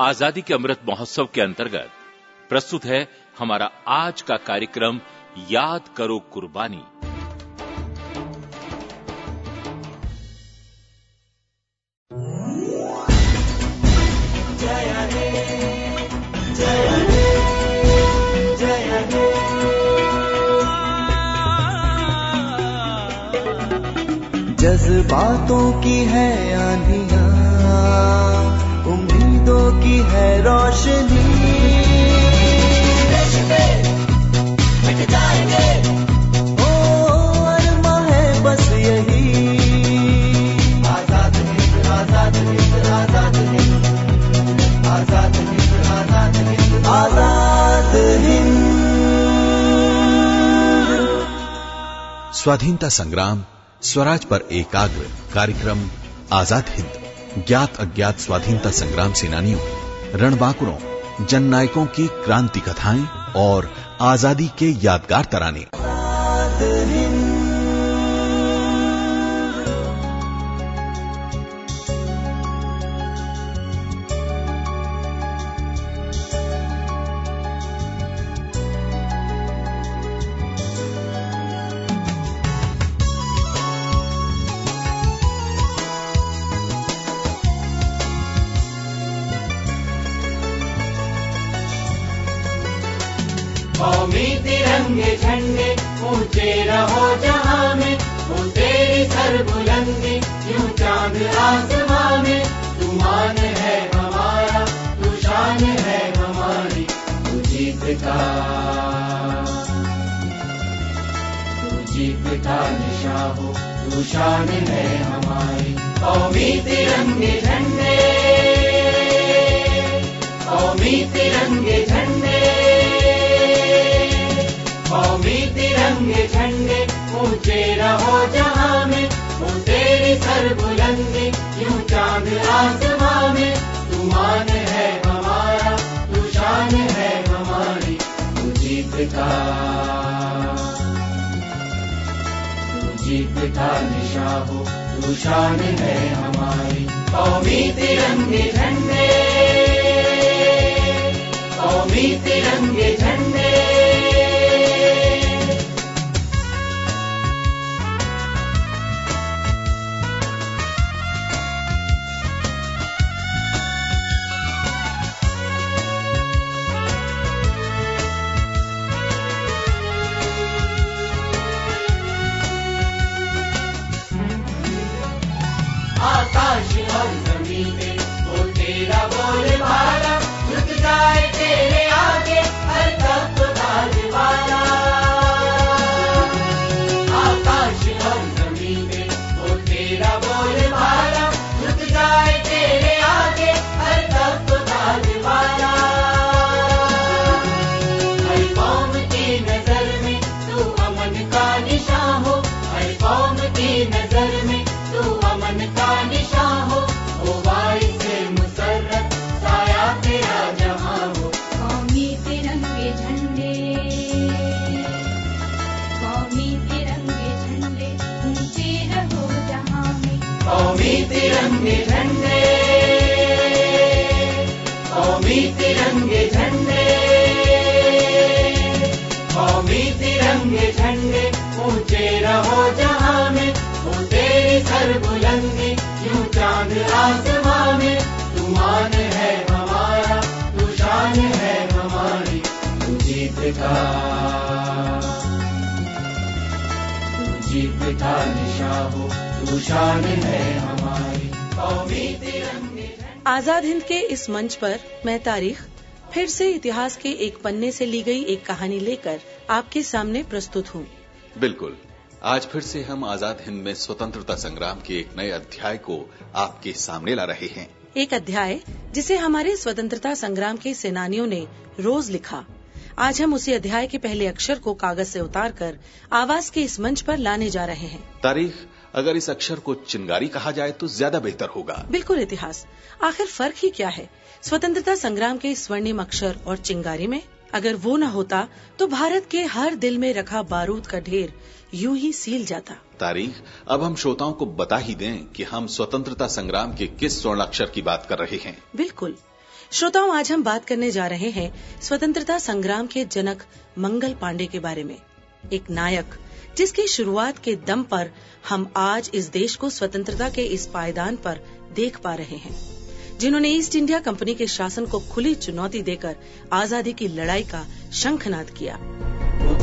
आज़ादी के अमृत महोत्सव के अंतर्गत प्रस्तुत है हमारा आज का कार्यक्रम याद करो कुर्बानी। जज्बातों की है आंधिया। है रोशनी। आज़ाद स्वाधीनता संग्राम, स्वराज पर एकाग्र कार्यक्रम, आज़ाद हिंद। ज्ञात अज्ञात स्वाधीनता संग्राम सेनानियों। रणबांकुरों जननायकों की क्रांति कथाएँ और आज़ादी के यादगार तराने। कौमी तिरंगे झंडे, ऊँचे रहो जहाँ में वो तेरी सर बुलंदी यूँ चाँद आसमां में तू मान है हमारा, तू शान है हमारी, तू जीत का तू जीत का निशा हो, तू शान है हमारी कौमी तिरंगे झंडे कौमी तिरंगे झंडे। तिरंगे झंडे, ऊँचे रहो जहाँ में, वो तेरी सर बुलंदी यूँ चाँद आसमां में? तू मान है हमारा, तू शान है हमारी, तू जीत का तू जीत का निशा हो, तू शान है हमारी, कौमी तिरंगे झंडे। कौमी तिरंगे झंडे। का तू जीत का निशा हो तू शान है हमारी। कौमी तिरंगे आज़ाद हिंद के इस मंच पर मैं तारीख फिर से इतिहास के एक पन्ने से ली गई एक कहानी लेकर आपके सामने प्रस्तुत हूँ। बिल्कुल। आज फिर से हम आज़ाद हिंद में स्वतंत्रता संग्राम के एक नए अध्याय को आपके सामने ला रहे हैं। एक अध्याय जिसे हमारे स्वतंत्रता संग्राम के सेनानियों ने रोज लिखा। आज हम उसी अध्याय के पहले अक्षर को कागज़ से उतारकर आवाज़ के इस मंच पर लाने जा रहे हैं। तारीख अगर इस अक्षर को चिंगारी कहा जाए तो ज़्यादा बेहतर होगा। बिल्कुल इतिहास। आखिर फ़र्क ही क्या है? स्वतंत्रता संग्राम के स्वर्णिम अक्षर और चिंगारी में अगर वो न होता तो भारत के हर दिल में रखा बारूद का ढेर यूँ ही सील जाता। तारीख अब हम श्रोताओं को बता ही दें कि हम स्वतंत्रता संग्राम के किस स्वर्ण अक्षर की बात कर रहे हैं। बिल्कुल। श्रोताओं, आज हम बात करने जा रहे हैं स्वतंत्रता संग्राम के जनक मंगल पांडे के बारे में। एक नायक, जिसकी शुरुआत के दम पर हम आज इस देश को स्वतंत्रता के इस पायदान पर देख पा रहे हैं, जिन्होंने ईस्ट इंडिया कंपनी के शासन को खुली चुनौती देकर आज़ादी की लड़ाई का शंखनाद किया। वो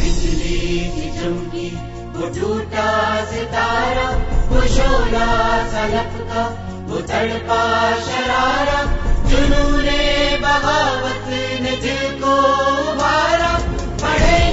वो टूटा सितारा, वो शोला वो तड़पा शरारा व न जेतो बाल पढे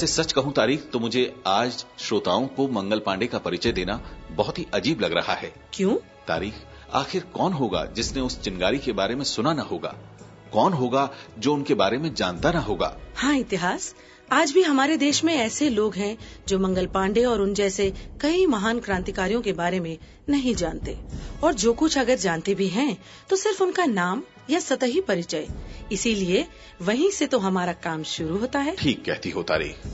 वैसे सच कहूँ तारीख तो मुझे आज श्रोताओं को मंगल पांडे का परिचय देना बहुत ही अजीब लग रहा है। क्यों? तारीख आखिर कौन होगा जिसने उस चिंगारी के बारे में सुना न होगा? कौन होगा जो उनके बारे में जानता न होगा? हाँ इतिहास। आज भी हमारे देश में ऐसे लोग हैं जो मंगल पांडे और उन जैसे कई महान क्रांतिकारियों के बारे में नहीं जानते। और जो कुछ अगर जानते भी हैं तो सिर्फ़ उनका नाम या सतही परिचय। इसीलिए वहीं से तो हमारा काम शुरू होता है। ठीक कहती हो तारीख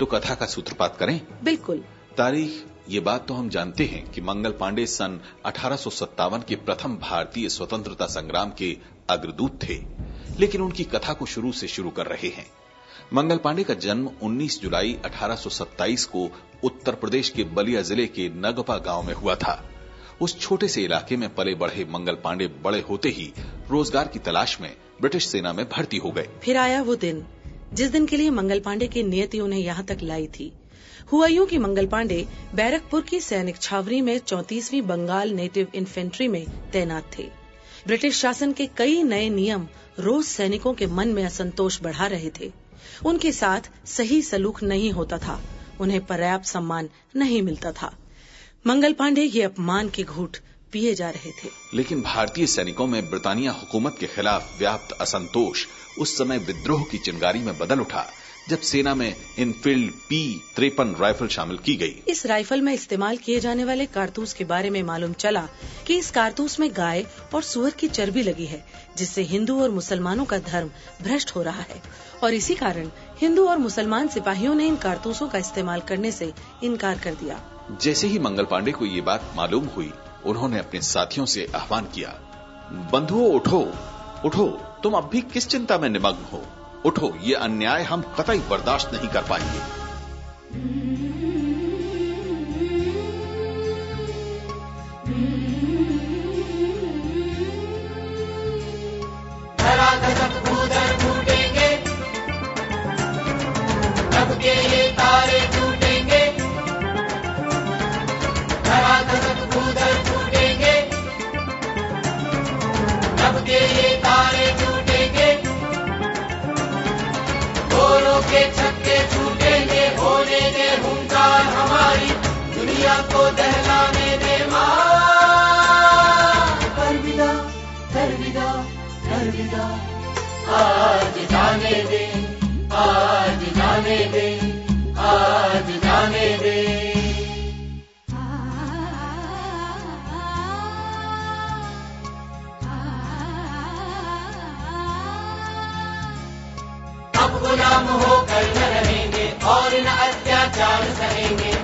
तो कथा का सूत्रपात करें? बिल्कुल। तारीख ये बात तो हम जानते हैं कि मंगल पांडे सन अठारह सौ सत्तावन के प्रथम भारतीय स्वतंत्रता संग्राम के अग्रदूत थे लेकिन उनकी कथा को शुरू से शुरू कर रहे हैं। मंगल पांडे का जन्म 19 जुलाई 1827 को उत्तर प्रदेश के बलिया ज़िले के नगपा गाँव में हुआ था। उस छोटे से इलाके में पले बढ़े मंगल पांडे बड़े होते ही रोज़गार की तलाश में ब्रिटिश सेना में भर्ती हो गए। फिर आया वो दिन, जिस दिन के लिए मंगल पांडे की नियति उन्हें यहाँ तक लाई थी। हुआ यूँ कि मंगल पांडे बैरकपुर की सैनिक छावनी में चौतीसवीं बंगाल नेटिव इन्फेंट्री में तैनात थे। ब्रिटिश शासन के कई नए नियम रोज सैनिकों के मन में असंतोष बढ़ा रहे थे। उनके साथ सही सलूक नहीं होता था, उन्हें पर्याप्त सम्मान नहीं मिलता था। मंगल पांडे ये अपमान के घूट पिए जा रहे थे। लेकिन भारतीय सैनिकों में ब्रिटानिया हुकूमत के खिलाफ व्याप्त असंतोष उस समय विद्रोह की चिंगारी में बदल उठा जब सेना में इनफील्ड पी त्रेपन राइफल शामिल की गई। इस राइफल में इस्तेमाल किए जाने वाले कारतूस के बारे में मालूम चला कि इस कारतूस में गाय और सुअर की चर्बी लगी है जिससे हिंदू और मुसलमानों का धर्म भ्रष्ट हो रहा है। और इसी कारण हिंदू और मुसलमान सिपाहियों ने इन कारतूसों का इस्तेमाल करने से इनकार कर दिया। जैसे ही मंगल पांडे को ये बात मालूम हुई, उन्होंने अपने साथियों से आह्वान किया, बंधुओं, उठो उठो, तुम अब भी किस चिंता में निमग्न हो? उठो, ये अन्याय हम कतई बर्दाश्त नहीं कर पाएँगे। को दहलाने दे अलविदा अलविदा अलविदा आज जाने दे, आज जाने दे, आज जाने दे। अब गुलाम होकर न रहेंगे और न अत्याचार सहेंगे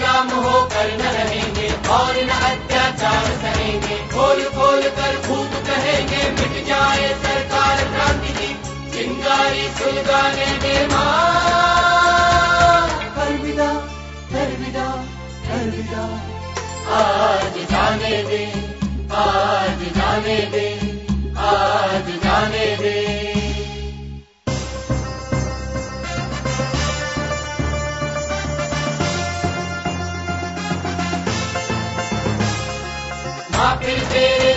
गुलाम होकर न रहेंगे और न अत्याचार सहेंगे खोल खोल कर खूब कहेंगे, मिट जाए सरकार क्रांति की। चिंगारी सुलगाने दे अलविदा अलविदा अलविदा आज जाने दे, आज जाने दे, आज जाने दे। तेरे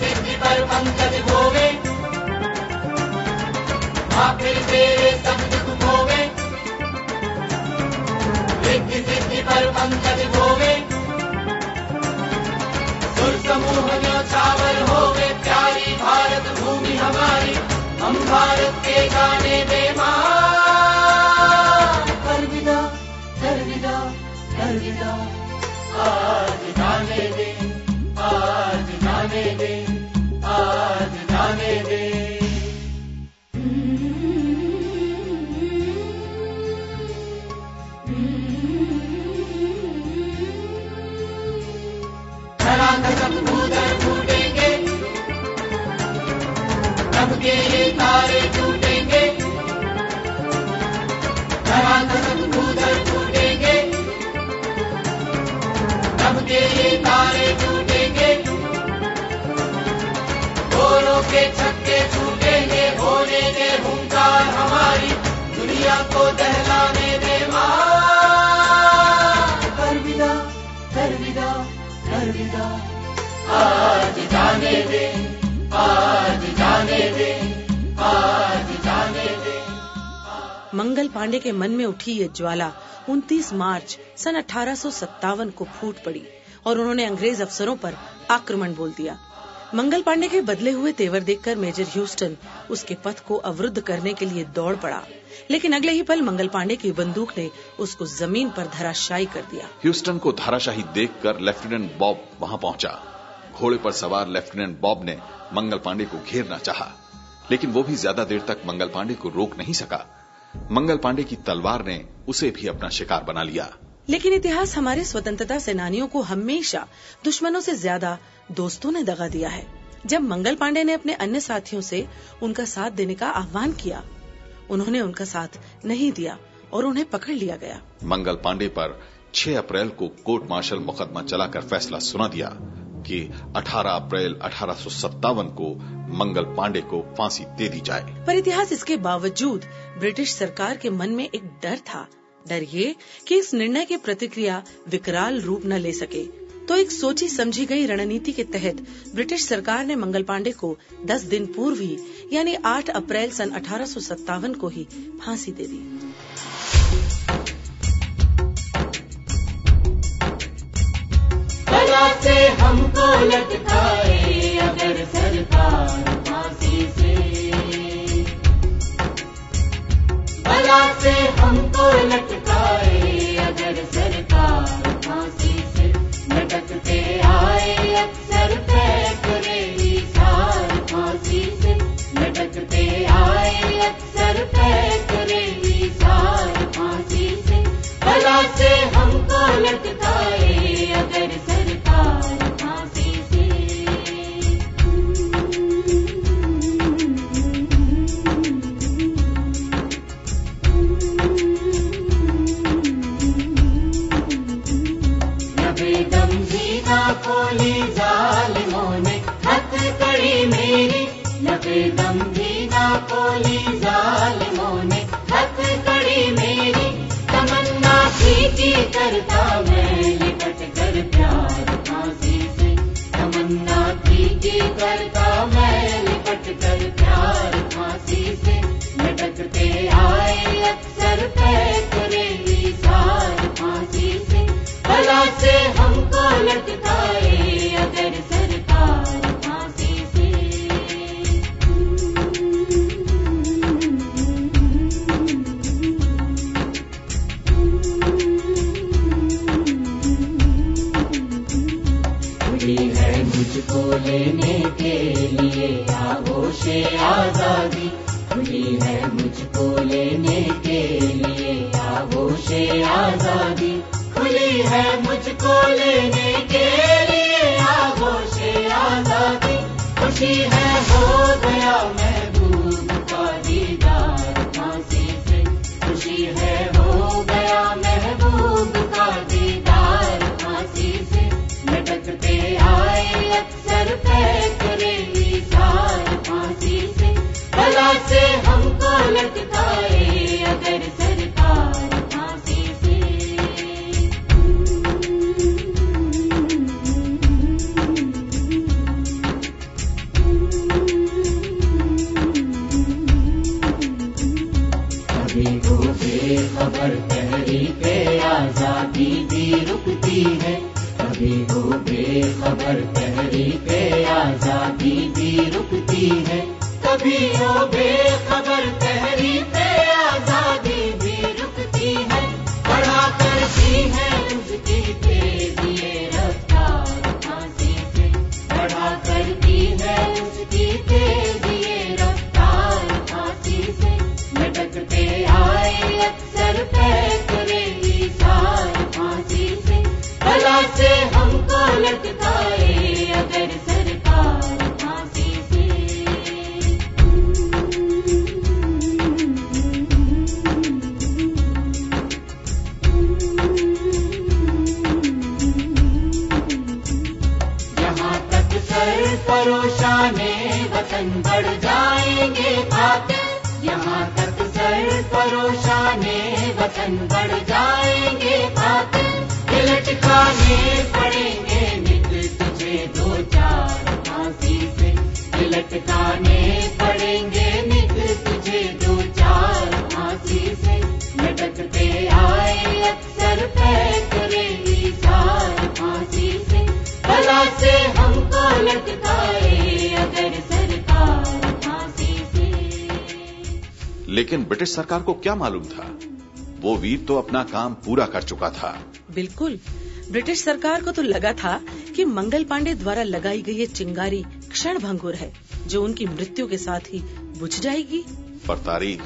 सिद्धि तेरे सिद्धि पर पंकज भोगे सुर समूह न्यौछावर होगे। प्यारी भारत भूमि हमारी। हम भारत के गाने दे मंगल पांडे के मन में उठी ये ज्वाला। 29 मार्च सन अठारह सौ सत्तावन को फूट पड़ी और उन्होंने अंग्रेज़ अफसरों पर आक्रमण बोल दिया। मंगल पांडे के बदले हुए तेवर देखकर मेजर ह्यूस्टन उसके पथ को अवरुद्ध करने के लिए दौड़ पड़ा। लेकिन अगले ही पल मंगल पांडे की बंदूक ने उसको ज़मीन पर धराशायी कर दिया। ह्यूस्टन को धाराशाही देखकर लेफ्टिनेंट बॉब वहाँ पहुँचा। घोड़े पर सवार लेफ्टिनेंट बॉब ने मंगल पांडे को घेरना चाहा, लेकिन वो भी ज़्यादा देर तक मंगल पांडे को रोक नहीं सका। मंगल पांडे की तलवार ने उसे भी अपना शिकार बना लिया। लेकिन इतिहास हमारे स्वतंत्रता सेनानियों को हमेशा दुश्मनों से ज़्यादा दोस्तों ने दगा दिया है। जब मंगल पांडे ने अपने अन्य साथियों से उनका साथ देने का आह्वान किया उन्होंने उनका साथ नहीं दिया और उन्हें पकड़ लिया गया। मंगल पांडे पर 6 अप्रैल को कोर्ट मार्शल मुकदमा चलाकर फैसला सुना दिया। कि 18 अप्रैल अठारह सौ सत्तावन को मंगल पांडे को फांसी दे दी जाए। पर इतिहास इसके बावजूद ब्रिटिश सरकार के मन में एक डर था। डर ये कि इस निर्णय की प्रतिक्रिया विकराल रूप न ले सके। तो एक सोची समझी गई रणनीति के तहत ब्रिटिश सरकार ने मंगल पांडे को 10 दिन पूर्व ही, यानी 8 अप्रैल सन अठारह सौ सत्तावन को ही फांसी दे दी। से हमको लटकाए अगर सरकार फांसी से। बला से हमको लटकाए अगर सरकार फांसी लटकाने पड़ेंगे निक तुझे दो चार फांसी से। लटकते आए अक्सर पैकरे सार फांसी से। भला से हमको लटकाए अगर सरकार फांसी से। लेकिन ब्रिटिश सरकार को क्या मालूम था? वो वीर तो अपना काम पूरा कर चुका था। बिल्कुल। ब्रिटिश सरकार को तो लगा था कि मंगल पांडे द्वारा लगाई गई ये चिंगारी क्षण भंगुर है जो उनकी मृत्यु के साथ ही बुझ जाएगी। पर तारीख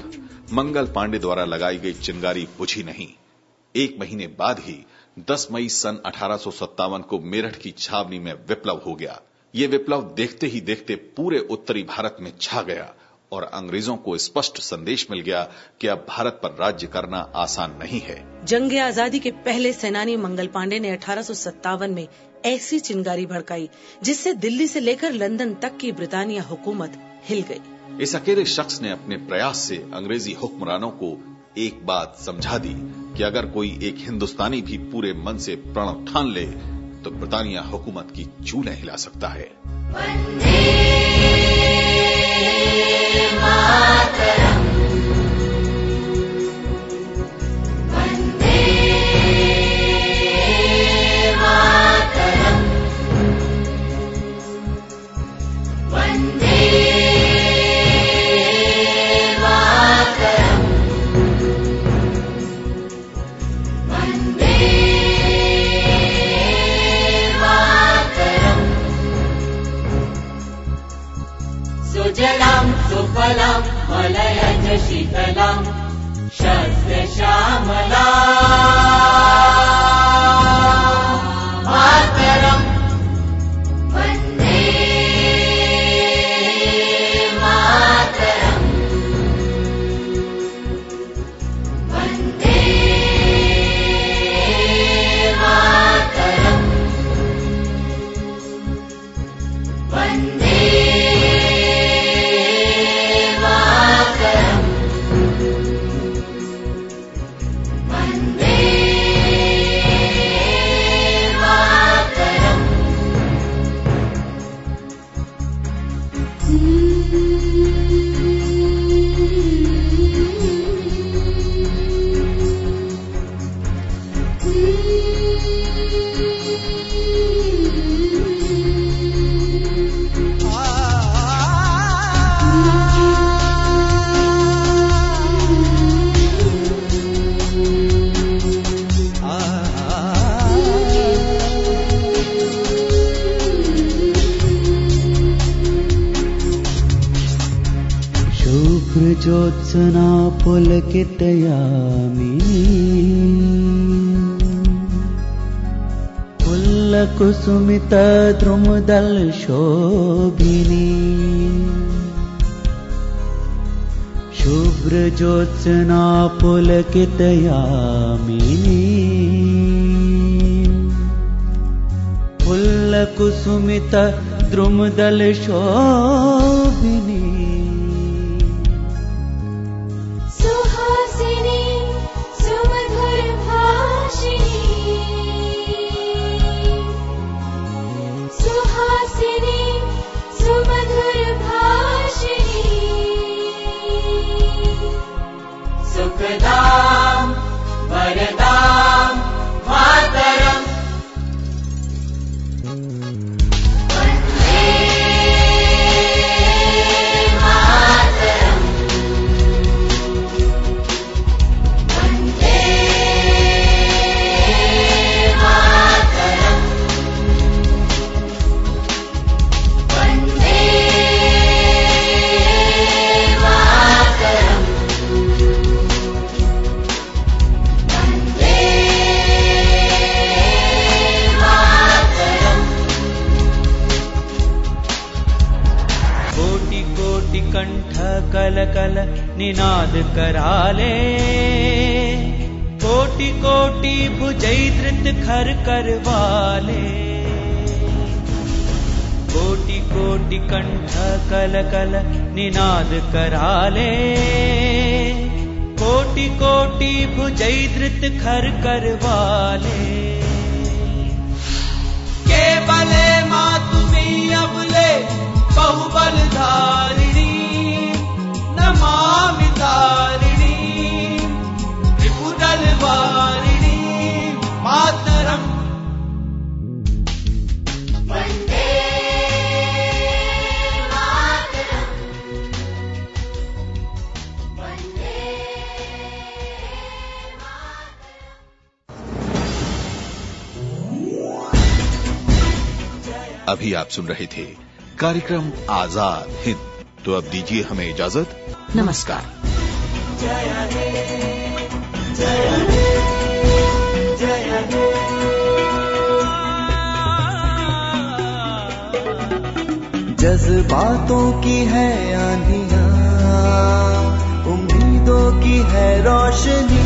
मंगल पांडे द्वारा लगाई गई चिंगारी बुझी नहीं। एक महीने बाद ही 10 मई सन अठारह सौ सत्तावन को मेरठ की छावनी में विप्लव हो गया। ये विप्लव देखते ही देखते पूरे उत्तरी भारत में छा गया और अंग्रेज़ों को स्पष्ट संदेश मिल गया कि अब भारत पर राज्य करना आसान नहीं है। जंग आज़ादी के पहले सेनानी मंगल पांडे ने अठारह में ऐसी चिंगारी भड़काई जिससे दिल्ली से लेकर लंदन तक की ब्रिटानिया हुकूमत हिल गई। इस अकेले शख्स ने अपने प्रयास से अंग्रेज़ी हुक्मरानों को एक बात समझा दी कि अगर कोई एक हिंदुस्तानी भी पूरे मन से प्रण ठान ले तो ब्रिटानिया हुकूमत की चूलें हिला सकता है। शीतला शास्त्रशामला द्रुमदल शोभि शुभ्र ज्योत्सना पुल द्रुमदल शोबिनी 아 कोटि कोटि भुजै धृत खर करवाले। मा तुम्हें अबले बहुबल धारिणी अभी आप सुन रहे थे कार्यक्रम आज़ाद हिंद। तो अब दीजिए हमें इजाज़त। नमस्कार। जज्बातों की है आंधियाँ उम्मीदों की है रोशनी